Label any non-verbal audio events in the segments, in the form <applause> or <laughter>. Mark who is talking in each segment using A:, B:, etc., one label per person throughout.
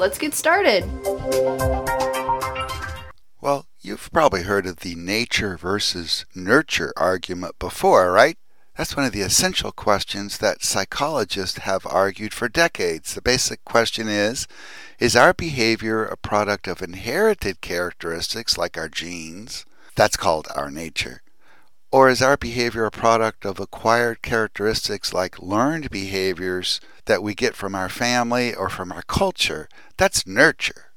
A: let's get started.
B: Well, you've probably heard of the nature versus nurture argument before, right? That's one of the essential questions that psychologists have argued for decades. The basic question is Is our behavior a product of inherited characteristics like our genes? That's called our nature. Or is our behavior a product of acquired characteristics like learned behaviors that we get from our family or from our culture? That's nurture.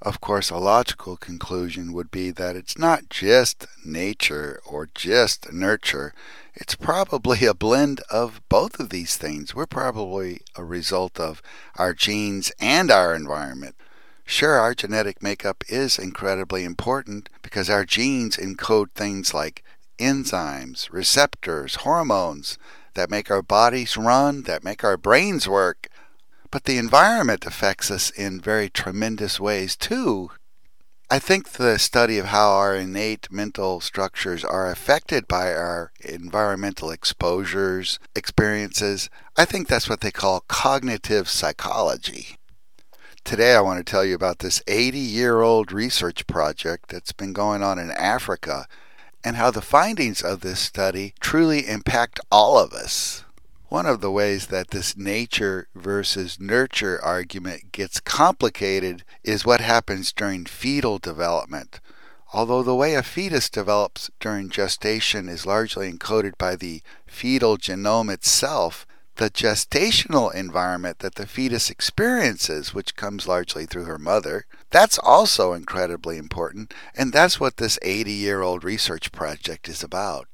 B: Of course, a logical conclusion would be that it's not just nature or just nurture. It's probably a blend of both of these things. We're probably a result of our genes and our environment. Sure, our genetic makeup is incredibly important because our genes encode things like enzymes, receptors, hormones that make our bodies run, that make our brains work. But the environment affects us in very tremendous ways too. I think the study of how our innate mental structures are affected by our environmental exposures, experiences, I think that's what they call cognitive psychology. Today, I want to tell you about this 80 year old research project that's been going on in Africa and how the findings of this study truly impact all of us. One of the ways that this nature versus nurture argument gets complicated is what happens during fetal development. Although the way a fetus develops during gestation is largely encoded by the fetal genome itself, the gestational environment that the fetus experiences, which comes largely through her mother, that's also incredibly important, and that's what this 80 year old research project is about.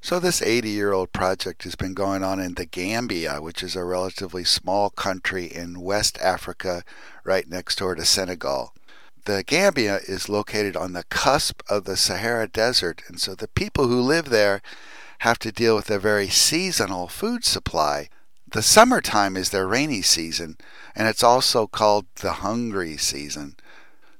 B: So, this 80 year old project has been going on in the Gambia, which is a relatively small country in West Africa, right next door to Senegal. The Gambia is located on the cusp of the Sahara Desert, and so the people who live there have to deal with a very seasonal food supply. The summertime is their rainy season, and it's also called the hungry season.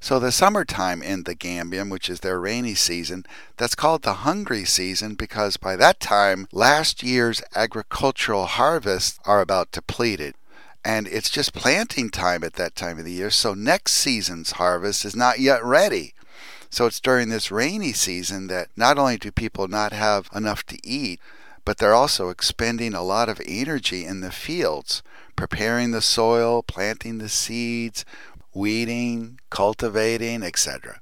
B: So the summertime in the Gambian, which is their rainy season, that's called the hungry season because by that time last year's agricultural harvests are about depleted. And it's just planting time at that time of the year, so next season's harvest is not yet ready. So it's during this rainy season that not only do people not have enough to eat, but they're also expending a lot of energy in the fields, preparing the soil, planting the seeds, weeding, cultivating, etc.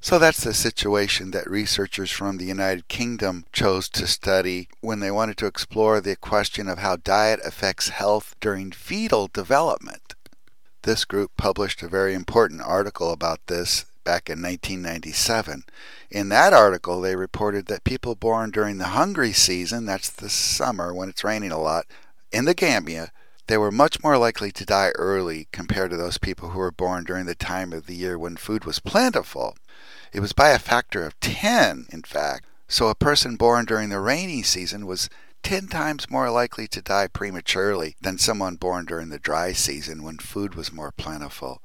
B: So that's the situation that researchers from the United Kingdom chose to study when they wanted to explore the question of how diet affects health during fetal development. This group published a very important article about this back in 1997. In that article, they reported that people born during the hungry season, that's the summer when it's raining a lot, in the Gambia, they were much more likely to die early compared to those people who were born during the time of the year when food was plentiful. It was by a factor of 10, in fact. So a person born during the rainy season was 10 times more likely to die prematurely than someone born during the dry season when food was more plentiful.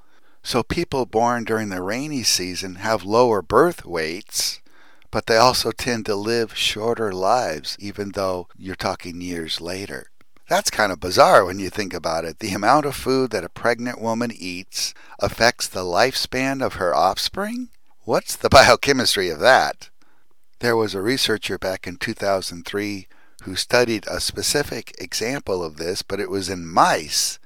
B: So people born during the rainy season have lower birth weights, but they also tend to live shorter lives, even though you're talking years later. That's kind of bizarre when you think about it. The amount of food that a pregnant woman eats affects the lifespan of her offspring? What's the <laughs> biochemistry of that? There was a researcher back in 2003 who studied a specific example of this, but it was in mice.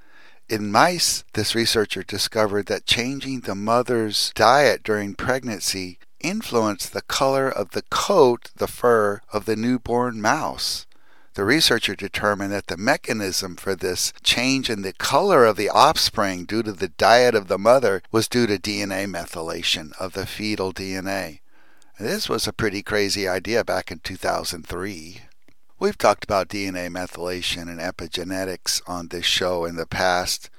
B: In mice, this researcher discovered that changing the mother's diet during pregnancy influenced the color of the coat, the fur, of the newborn mouse. The researcher determined that the mechanism for this change in the color of the offspring due to the diet of the mother was due to DNA methylation of the fetal DNA. This was a pretty crazy idea back in 2003. We've talked about DNA methylation and epigenetics on this show in the past.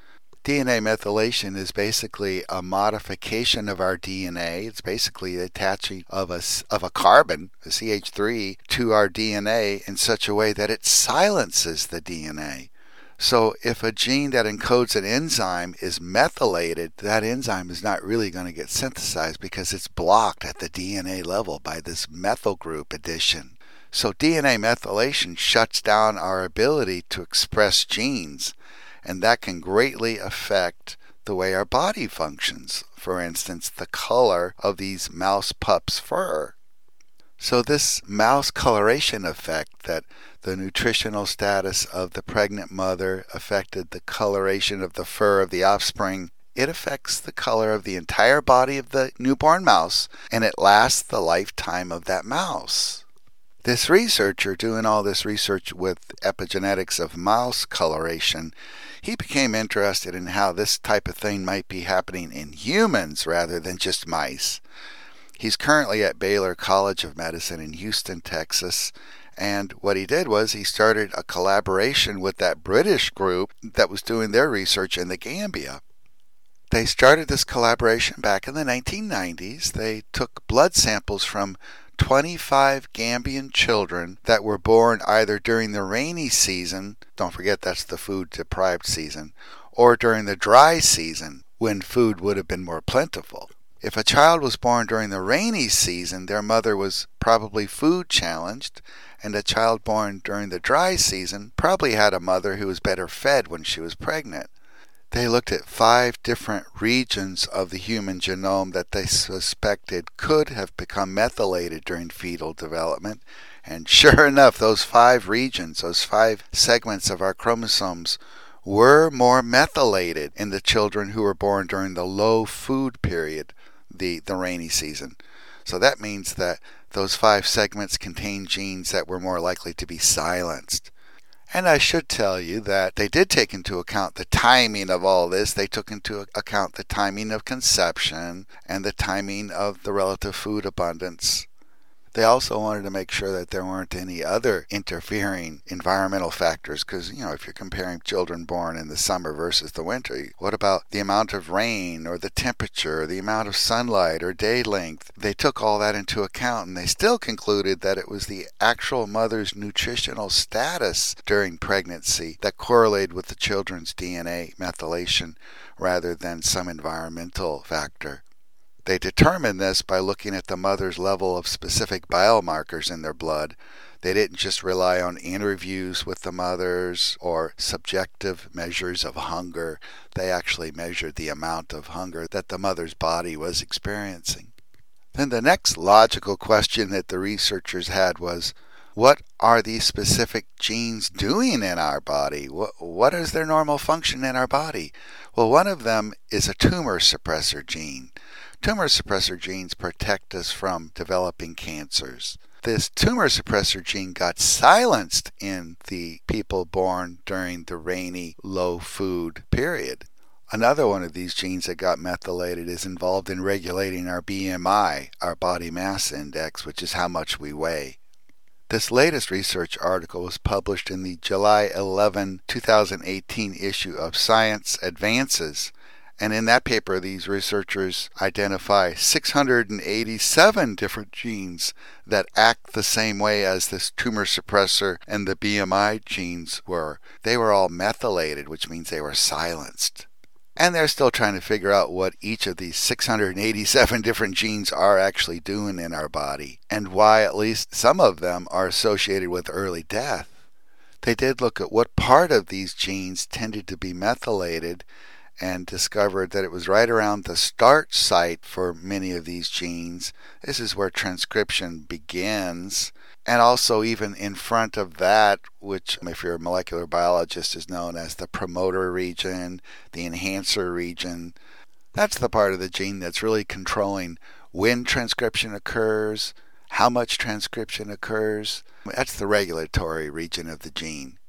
B: DNA methylation is basically a modification of our DNA. It's basically the attaching of a, of a carbon, a CH3, to our DNA in such a way that it silences the DNA. So if a gene that encodes an enzyme is methylated, that enzyme is not really going to get synthesized because it's blocked at the DNA level by this methyl group addition. So DNA methylation shuts down our ability to express genes and that can greatly affect the way our body functions. For instance, the color of these mouse pups' fur. So, this mouse coloration effect that the nutritional status of the pregnant mother affected the coloration of the fur of the offspring. It affects the color of the entire body of the newborn mouse, and it lasts the lifetime of that mouse. This researcher, doing all this research with epigenetics of mouse coloration, he became interested in how this type of thing might be happening in humans rather than just mice. He's currently at Baylor College of Medicine in Houston, Texas, and what he did was he started a collaboration with that British group that was doing their research in the Gambia. They started this collaboration back in the 1990s. They took blood samples from 25 Gambian children that were born either during the rainy season, don't forget that's the food deprived season, or during the dry season when food would have been more plentiful. If a child was born during the rainy season, their mother was probably food challenged, and a child born during the dry season probably had a mother who was better fed when she was pregnant. They looked at five different regions of the human genome that they suspected could have become methylated during fetal development. And sure <laughs> enough, those five regions, those five segments of our chromosomes, were more methylated in the children who were born during the low food period, the, the rainy season. So that means that those five segments contain genes that were more likely to be silenced. And I should tell you that they did take into account the timing of all this. They took into account the timing of conception and the timing of the relative food abundance they also wanted to make sure that there weren't any other interfering environmental factors because, you know, if you're comparing children born in the summer versus the winter, what about the amount of rain or the temperature, or the amount of sunlight or day length? They took all that into account and they still concluded that it was the actual mother's nutritional status during pregnancy that correlated with the children's DNA methylation rather than some environmental factor. They determined this by looking at the mother's level of specific biomarkers in their blood. They didn't just rely on interviews with the mothers or subjective measures of hunger. They actually measured the amount of hunger that the mother's body was experiencing. Then the next logical question that the researchers had was what are these specific genes doing in our body? What, what is their normal function in our body? Well, one of them is a tumor suppressor gene. Tumor suppressor genes protect us from developing cancers. This tumor suppressor gene got silenced in the people born during the rainy, low food period. Another one of these genes that got methylated is involved in regulating our BMI, our body mass index, which is how much we weigh. This latest research article was published in the July 11, 2018 issue of Science Advances and in that paper, these researchers identify 687 different genes that act the same way as this tumor suppressor and the BMI genes were. They were all methylated, which means they were silenced. And they're still trying to figure out what each of these 687 <laughs> different genes are actually doing in our body, and why at least some of them are associated with early death. They did look at what part of these genes tended to be methylated and discovered that it was right around the start site for many of these genes. This is where transcription begins. And also, even in front of that, which, if you're a molecular biologist, is known as the promoter region, the enhancer region. That's the part of the gene that's really controlling when transcription occurs, how much transcription occurs. That's the regulatory region of the gene.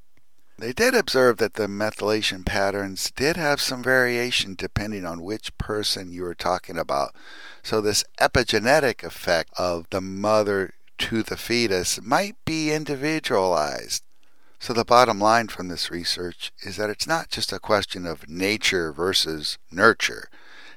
B: They did observe that the methylation patterns did have some variation depending on which person you were talking about. So, this epigenetic effect of the mother to the fetus might be individualized. So, the bottom line from this research is that it's not just a question of nature versus nurture.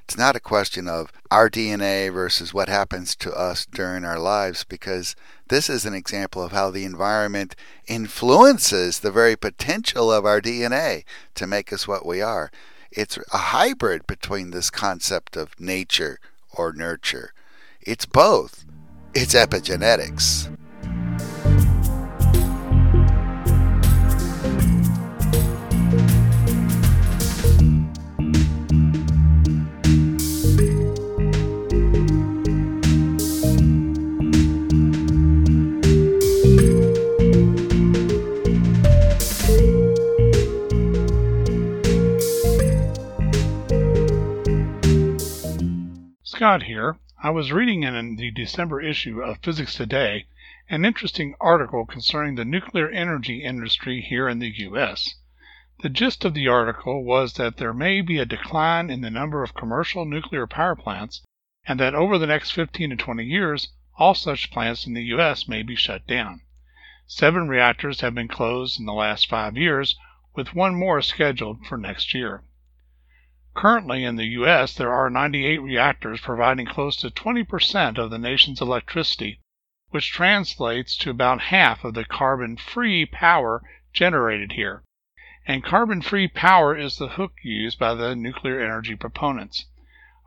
B: It's not a question of our DNA versus what happens to us during our lives, because this is an example of how the environment influences the very potential of our DNA to make us what we are. It's a hybrid between this concept of nature or nurture. It's both. It's epigenetics.
C: Scott here. I was reading in the December issue of Physics Today an interesting article concerning the nuclear energy industry here in the U.S. The gist of the article was that there may be a decline in the number of commercial nuclear power plants and that over the next 15 to 20 years all such plants in the U.S. may be shut down. Seven reactors have been closed in the last five years, with one more scheduled for next year. Currently in the U.S., there are 98 reactors providing close to 20% of the nation's electricity, which translates to about half of the carbon free power generated here. And carbon free power is the hook used by the nuclear energy proponents.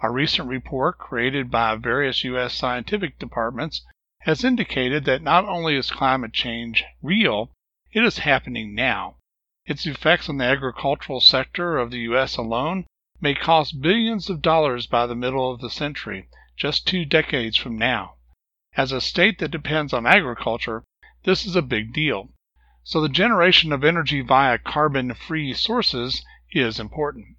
C: A recent report created by various U.S. scientific departments has indicated that not only is climate change real, it is happening now. Its effects on the agricultural sector of the U.S. alone may cost billions of dollars by the middle of the century, just two decades from now. As a state that depends on agriculture, this is a big deal. So the generation of energy via carbon free sources is important.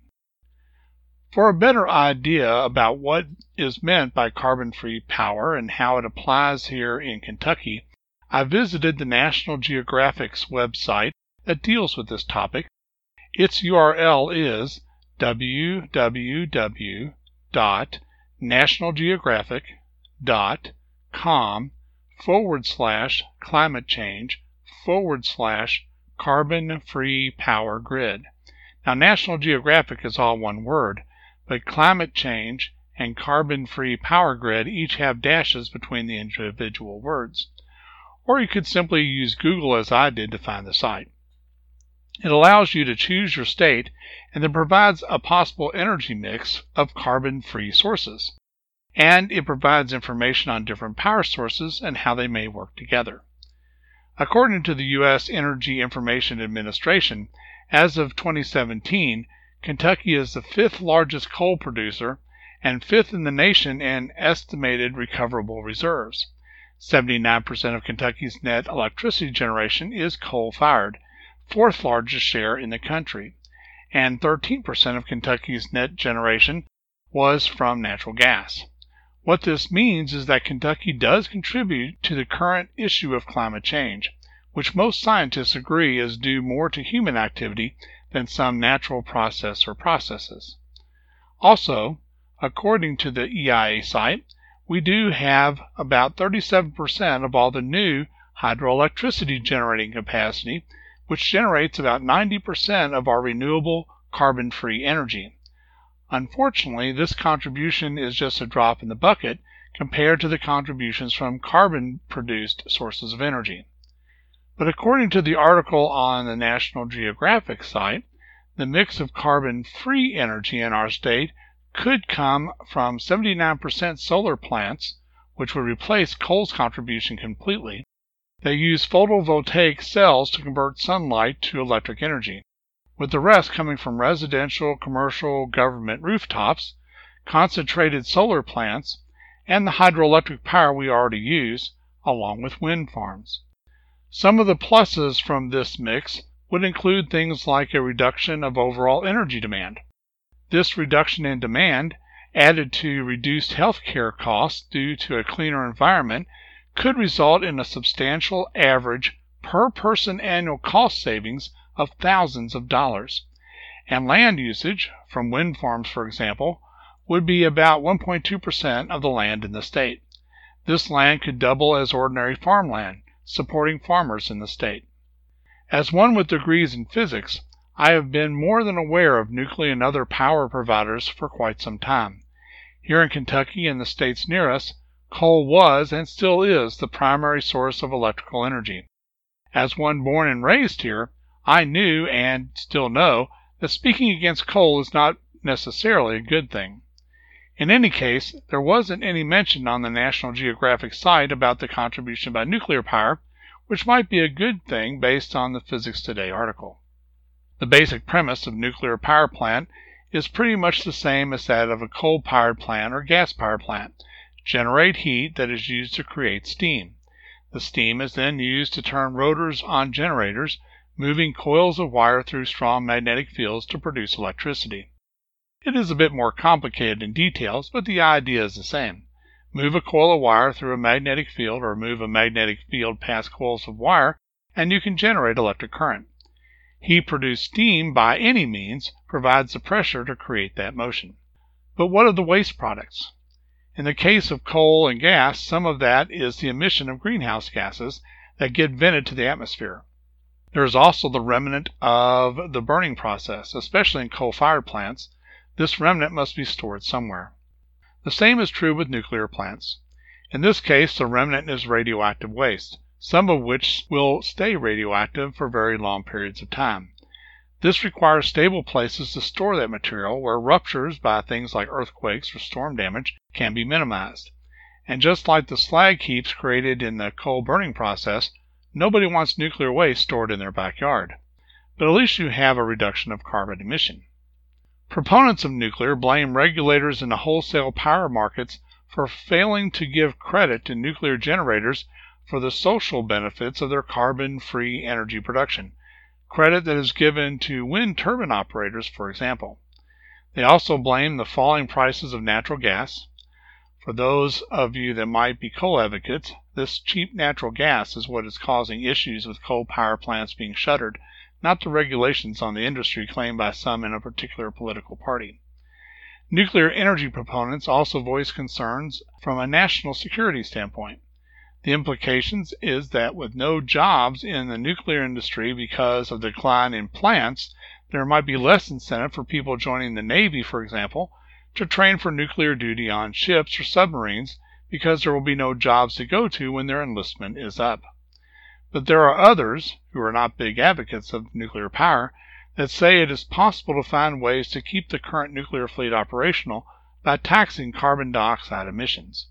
C: For a better idea about what is meant by carbon free power and how it applies here in Kentucky, I visited the National Geographic's website that deals with this topic. Its URL is www.nationalgeographic.com forward slash climate change forward slash carbon free power grid. Now, National Geographic is all one word, but climate change and carbon free power grid each have dashes between the individual words. Or you could simply use Google as I did to find the site. It allows you to choose your state and then provides a possible energy mix of carbon free sources. And it provides information on different power sources and how they may work together. According to the U.S. Energy Information Administration, as of 2017, Kentucky is the fifth largest coal producer and fifth in the nation in estimated recoverable reserves. 79% of Kentucky's net electricity generation is coal fired, fourth largest share in the country, and 13% of Kentucky's net generation was from natural gas. What this means is that Kentucky does contribute to the current issue of climate change, which most scientists agree is due more to human activity than some natural process or processes. Also, according to the EIA site, we do have about 37% of all the new hydroelectricity generating capacity which generates about 90% of our renewable carbon free energy. Unfortunately, this contribution is just a drop in the bucket compared to the contributions from carbon produced sources of energy. But according to the article on the National Geographic site, the mix of carbon free energy in our state could come from 79% solar plants, which would replace coal's contribution completely, they use photovoltaic cells to convert sunlight to electric energy, with the rest coming from residential, commercial, government rooftops, concentrated solar plants, and the hydroelectric power we already use, along with wind farms. Some of the pluses from this mix would include things like a reduction of overall energy demand. This reduction in demand, added to reduced health care costs due to a cleaner environment could result in a substantial average per person annual cost savings of thousands of dollars. And land usage, from wind farms for example, would be about 1.2% of the land in the state. This land could double as ordinary farmland, supporting farmers in the state. As one with degrees in physics, I have been more than aware of nuclear and other power providers for quite some time. Here in Kentucky and the states near us, coal was and still is the primary source of electrical energy. As one born and raised here, I knew and still know that speaking against coal is not necessarily a good thing. In any case, there wasn't any mention on the National Geographic site about the contribution by nuclear power, which might be a good thing based on the Physics Today article. The basic premise of nuclear power plant is pretty much the same as that of a coal powered plant or gas powered plant. Generate heat that is used to create steam. The steam is then used to turn rotors on generators, moving coils of wire through strong magnetic fields to produce electricity. It is a bit more complicated in details, but the idea is the same. Move a coil of wire through a magnetic field or move a magnetic field past coils of wire, and you can generate electric current. Heat produced steam by any means provides the pressure to create that motion. But what of the waste products? In the case of coal and gas, some of that is the emission of greenhouse gases that get vented to the atmosphere. There is also the remnant of the burning process, especially in coal fired plants, this remnant must be stored somewhere. The same is true with nuclear plants. In this case, the remnant is radioactive waste, some of which will stay radioactive for very long periods of time. This requires stable places to store that material where ruptures by things like earthquakes or storm damage can be minimized. And just like the slag heaps created in the coal burning process, nobody wants nuclear waste stored in their backyard. But at least you have a reduction of carbon emission. Proponents of nuclear blame regulators in the wholesale power markets for failing to give credit to nuclear generators for the social benefits of their carbon free energy production, credit that is given to wind turbine operators, for example. They also blame the falling prices of natural gas. For those of you that might be coal advocates, this cheap natural gas is what is causing issues with coal power plants being shuttered not the regulations on the industry claimed by some in a particular political party. Nuclear energy proponents also voice concerns from a national security standpoint. The implications is that with no jobs in the nuclear industry because of decline in plants, there might be less incentive for people joining the Navy, for example, to train for nuclear duty on ships or submarines because there will be no jobs to go to when their enlistment is up. But there are others, who are not big advocates of nuclear power, that say it is possible to find ways to keep the current nuclear fleet operational by taxing carbon dioxide emissions.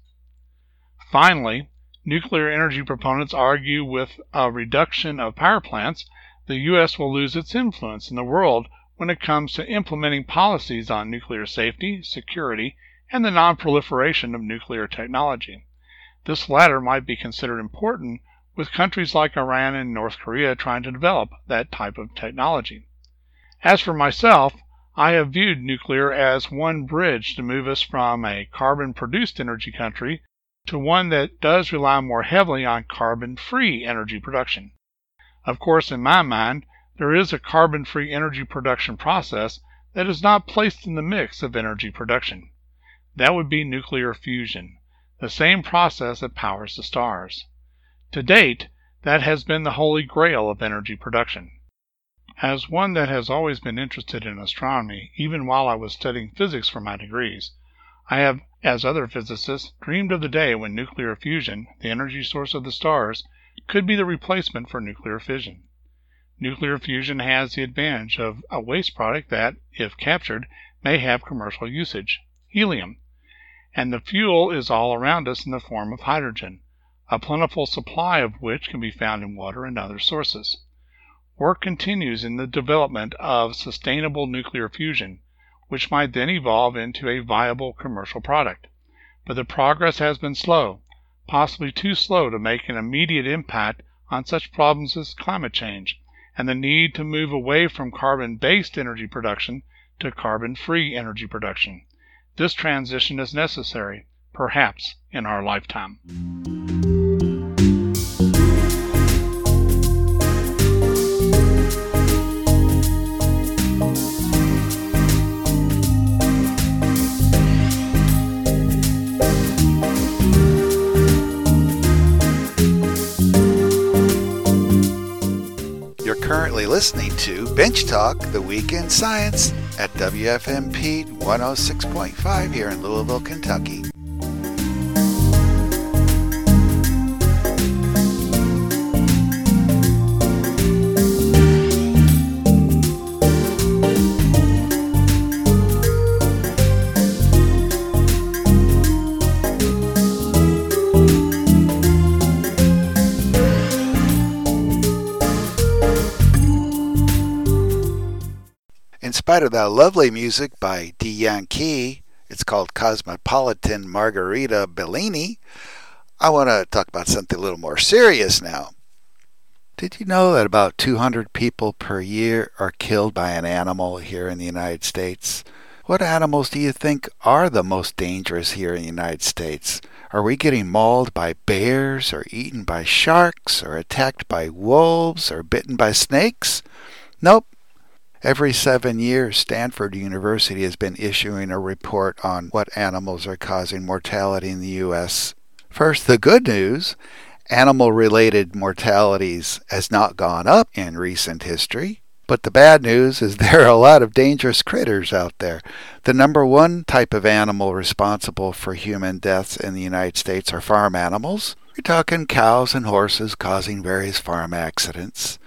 C: Finally, nuclear energy proponents argue with a reduction of power plants, the U.S. will lose its influence in the world when it comes to implementing policies on nuclear safety, security, and the non-proliferation of nuclear technology. This latter might be considered important with countries like Iran and North Korea trying to develop that type of technology. As for myself, I have viewed nuclear as one bridge to move us from a carbon produced energy country to one that does rely more heavily on carbon free energy production. Of course, in my mind, there is a carbon free energy production process that is not placed in the mix of energy production. That would be nuclear fusion, the same process that powers the stars. To date, that has been the holy grail of energy production. As one that has always been interested in astronomy, even while I was studying physics for my degrees, I have, as other physicists, dreamed of the day when nuclear fusion, the energy source of the stars, could be the replacement for nuclear fission. Nuclear fusion has the advantage of a waste product that, if captured, may have commercial usage helium. And the fuel is all around us in the form of hydrogen a plentiful supply of which can be found in water and other sources. Work continues in the development of sustainable nuclear fusion, which might then evolve into a viable commercial product. But the progress has been slow, possibly too slow to make an immediate impact on such problems as climate change and the need to move away from carbon based energy production to carbon free energy production. This transition is necessary, perhaps in our lifetime.
B: Listening to Bench Talk, the Week in Science, at WFMP 106.5 here in Louisville, Kentucky. Of that lovely music by D. Yankee, it's called Cosmopolitan Margarita Bellini, I want to talk about something a little more serious now. Did you know that about 200 people per year are killed by an animal here in the United States? What animals do you think are the most dangerous here in the United States? Are we getting mauled by bears, or eaten by sharks, or attacked by wolves, or bitten by snakes? Nope, Every seven years, Stanford University has been issuing a report on what animals are causing mortality in the U.S. First, the good news animal related mortalities has not gone up in recent history. But the bad news is <laughs> there are a lot of dangerous critters out there. The number one type of animal responsible for human deaths in the United States are farm animals. You're talking cows and horses causing various farm accidents.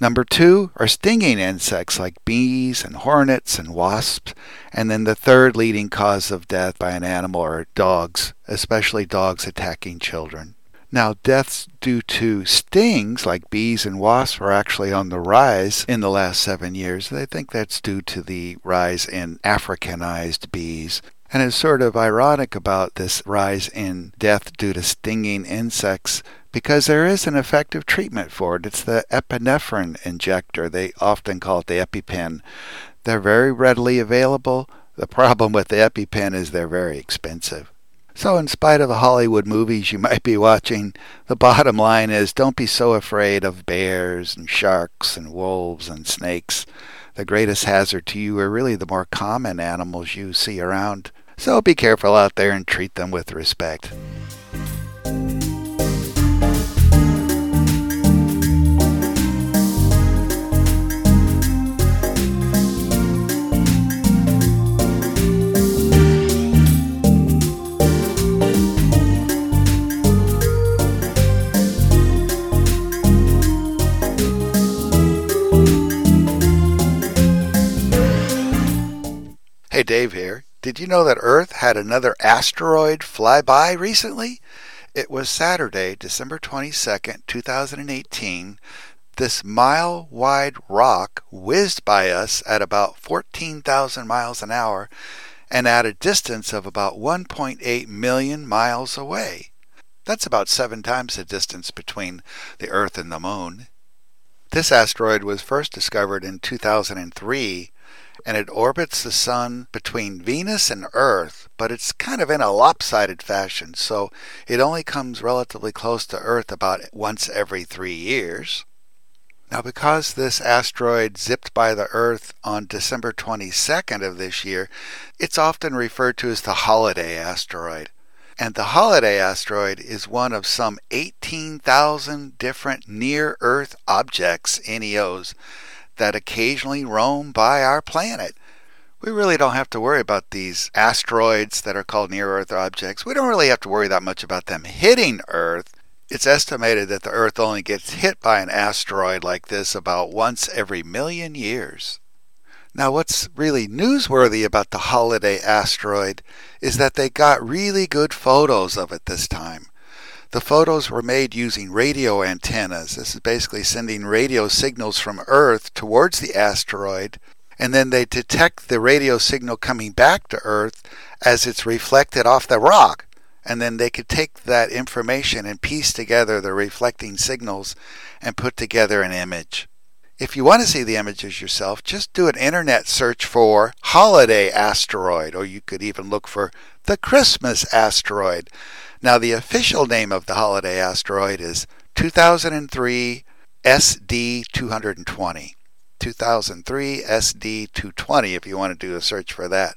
B: Number two are stinging insects like bees and hornets and wasps. And then the third leading cause of death by an animal are dogs, especially dogs attacking children. Now, deaths due to stings like bees and wasps are actually on the rise in the last seven years. They think that's due to the rise in Africanized bees. And it's sort of ironic about this rise in death due to stinging insects because there is an effective treatment for it. It's the epinephrine injector. They often call it the EpiPen. They're very readily available. The problem with the EpiPen is they're very expensive. So, in spite of the Hollywood movies you might be watching, the bottom line is don't be so afraid of bears and sharks and wolves and snakes. The greatest hazard to you are really the more common animals you see around. So be careful out there and treat them with respect. Hey, Dave here. Did you know that Earth had another asteroid fly by recently? It was Saturday, December 22nd, 2018. This mile wide rock whizzed by us at about 14,000 miles an hour and at a distance of about 1.8 million miles away. That's about seven times the distance between the Earth and the Moon. This asteroid was first discovered in 2003 and it orbits the sun between Venus and Earth, but it's kind of in a lopsided fashion, so it only comes relatively close to Earth about once every three years. Now, because this asteroid zipped by the Earth on December 22nd of this year, it's often referred to as the holiday asteroid. And the holiday asteroid is one of some 18,000 different near Earth objects, NEOs, that occasionally roam by our planet. We really don't have to worry about these asteroids that are called near Earth objects. We don't really have to worry that much about them hitting Earth. It's estimated that the Earth only gets hit by an asteroid like this about once every million years. Now, what's really newsworthy about the Holiday asteroid is that they got really good photos of it this time. The photos were made using radio antennas. This is basically sending radio signals from Earth towards the asteroid, and then they detect the radio signal coming back to Earth as it's reflected off the rock. And then they could take that information and piece together the reflecting signals and put together an image. If you want to see the images yourself, just do an internet search for holiday asteroid, or you could even look for the Christmas asteroid. Now, the official name of the holiday asteroid is 2003 SD 220. 2003 SD 220 if you want to do a search for that.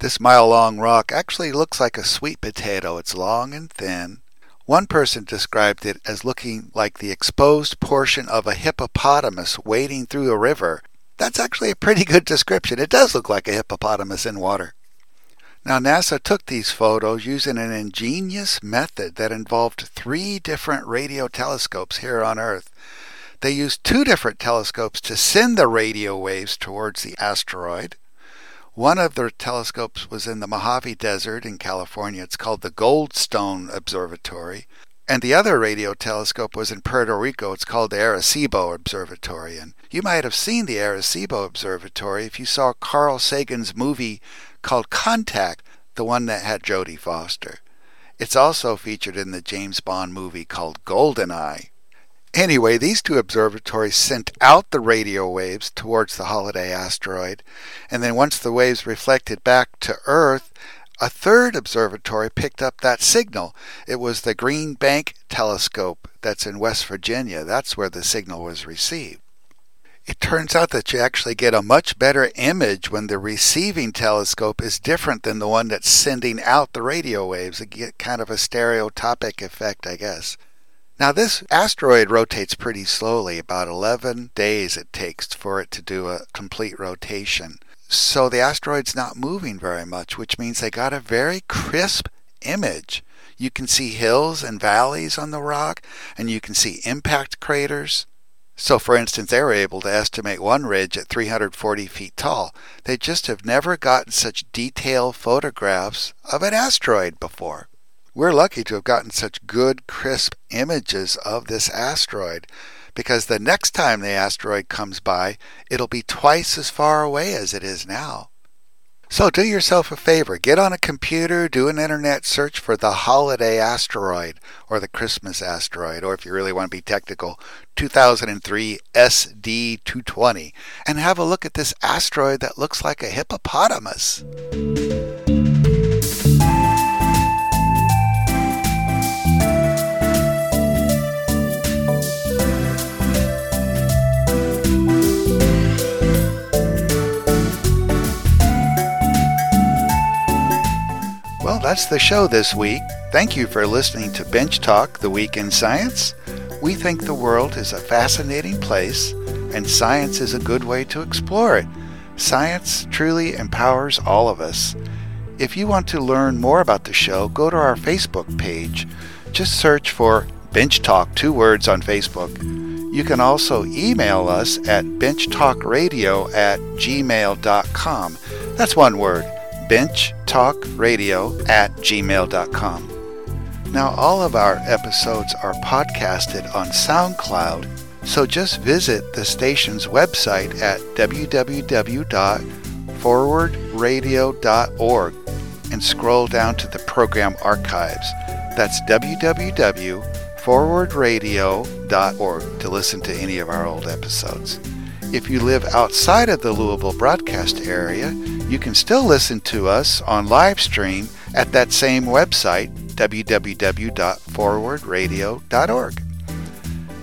B: This mile long rock actually looks like a sweet potato. It's long and thin, One person described it as looking like the exposed portion of a hippopotamus wading through a river. That's actually a pretty good description. It does look like a hippopotamus in water. Now, NASA took these photos using an ingenious method that involved three different radio telescopes here on Earth. They used two different telescopes to send the radio waves towards the asteroid. One of the telescopes was in the Mojave Desert in California. It's called the Goldstone Observatory. And the other radio telescope was in Puerto Rico. It's called the Arecibo Observatory. And you might have seen the Arecibo Observatory if you saw Carl Sagan's movie called Contact, the one that had Jodie Foster. It's also featured in the James Bond movie called Goldeneye. Anyway, these two observatories sent out the radio waves towards the Holiday asteroid, and then once the waves reflected back to Earth, a third observatory picked up that signal. It was the Green Bank Telescope that's in West Virginia. That's where the signal was received. It turns out that you actually get a much better image when the receiving telescope is different than the one that's sending out the radio waves. You get kind of a stereotopic effect, I guess. Now, this asteroid rotates pretty slowly, about 11 days it takes for it to do a complete rotation. So the asteroid's not moving very much, which means they got a very crisp image. You can see hills and valleys on the rock, and you can see impact craters. So, for instance, they were able to estimate one ridge at 340 feet tall. They just have never gotten such detailed photographs of an asteroid before. We're lucky to have gotten such good, crisp images of this asteroid because the next time the asteroid comes by, it'll be twice as far away as it is now. So do yourself a favor, get on a computer, do an internet search for the holiday asteroid or the Christmas asteroid, or if you really want to be technical, 2003 SD220, and have a look at this asteroid that looks like a hippopotamus. That's the show this week. Thank you for listening to Bench Talk, the week in science. We think the world is a fascinating place, and science is a good way to explore it. Science truly empowers all of us. If you want to learn more about the show, go to our Facebook page. Just search for Bench Talk, two words on Facebook. You can also email us at benchtalkradio at gmail.com. That's one word benchtalkradio at gmail.com. Now, all of our episodes are podcasted on SoundCloud, so just visit the station's website at www.forwardradio.org and scroll down to the program archives. That's www.forwardradio.org to listen to any of our old episodes. If you live outside of the Louisville broadcast area, you can still listen to us on live stream at that same website, www.forwardradio.org.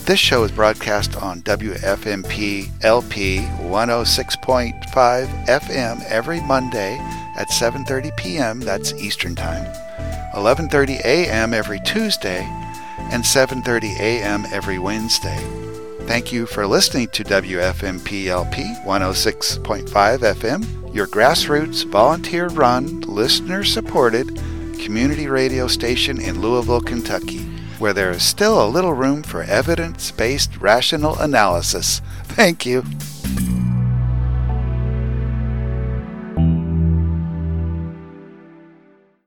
B: This show is broadcast on WFMP LP 106.5 FM every Monday at 7:30 p.m. that's Eastern Time, 11:30 a.m. every Tuesday, and 7:30 a.m. every Wednesday. Thank you for listening to WFMPLP 106.5 FM, your grassroots, volunteer run, listener supported community radio station in Louisville, Kentucky, where there is still a little room for evidence based rational analysis. Thank you.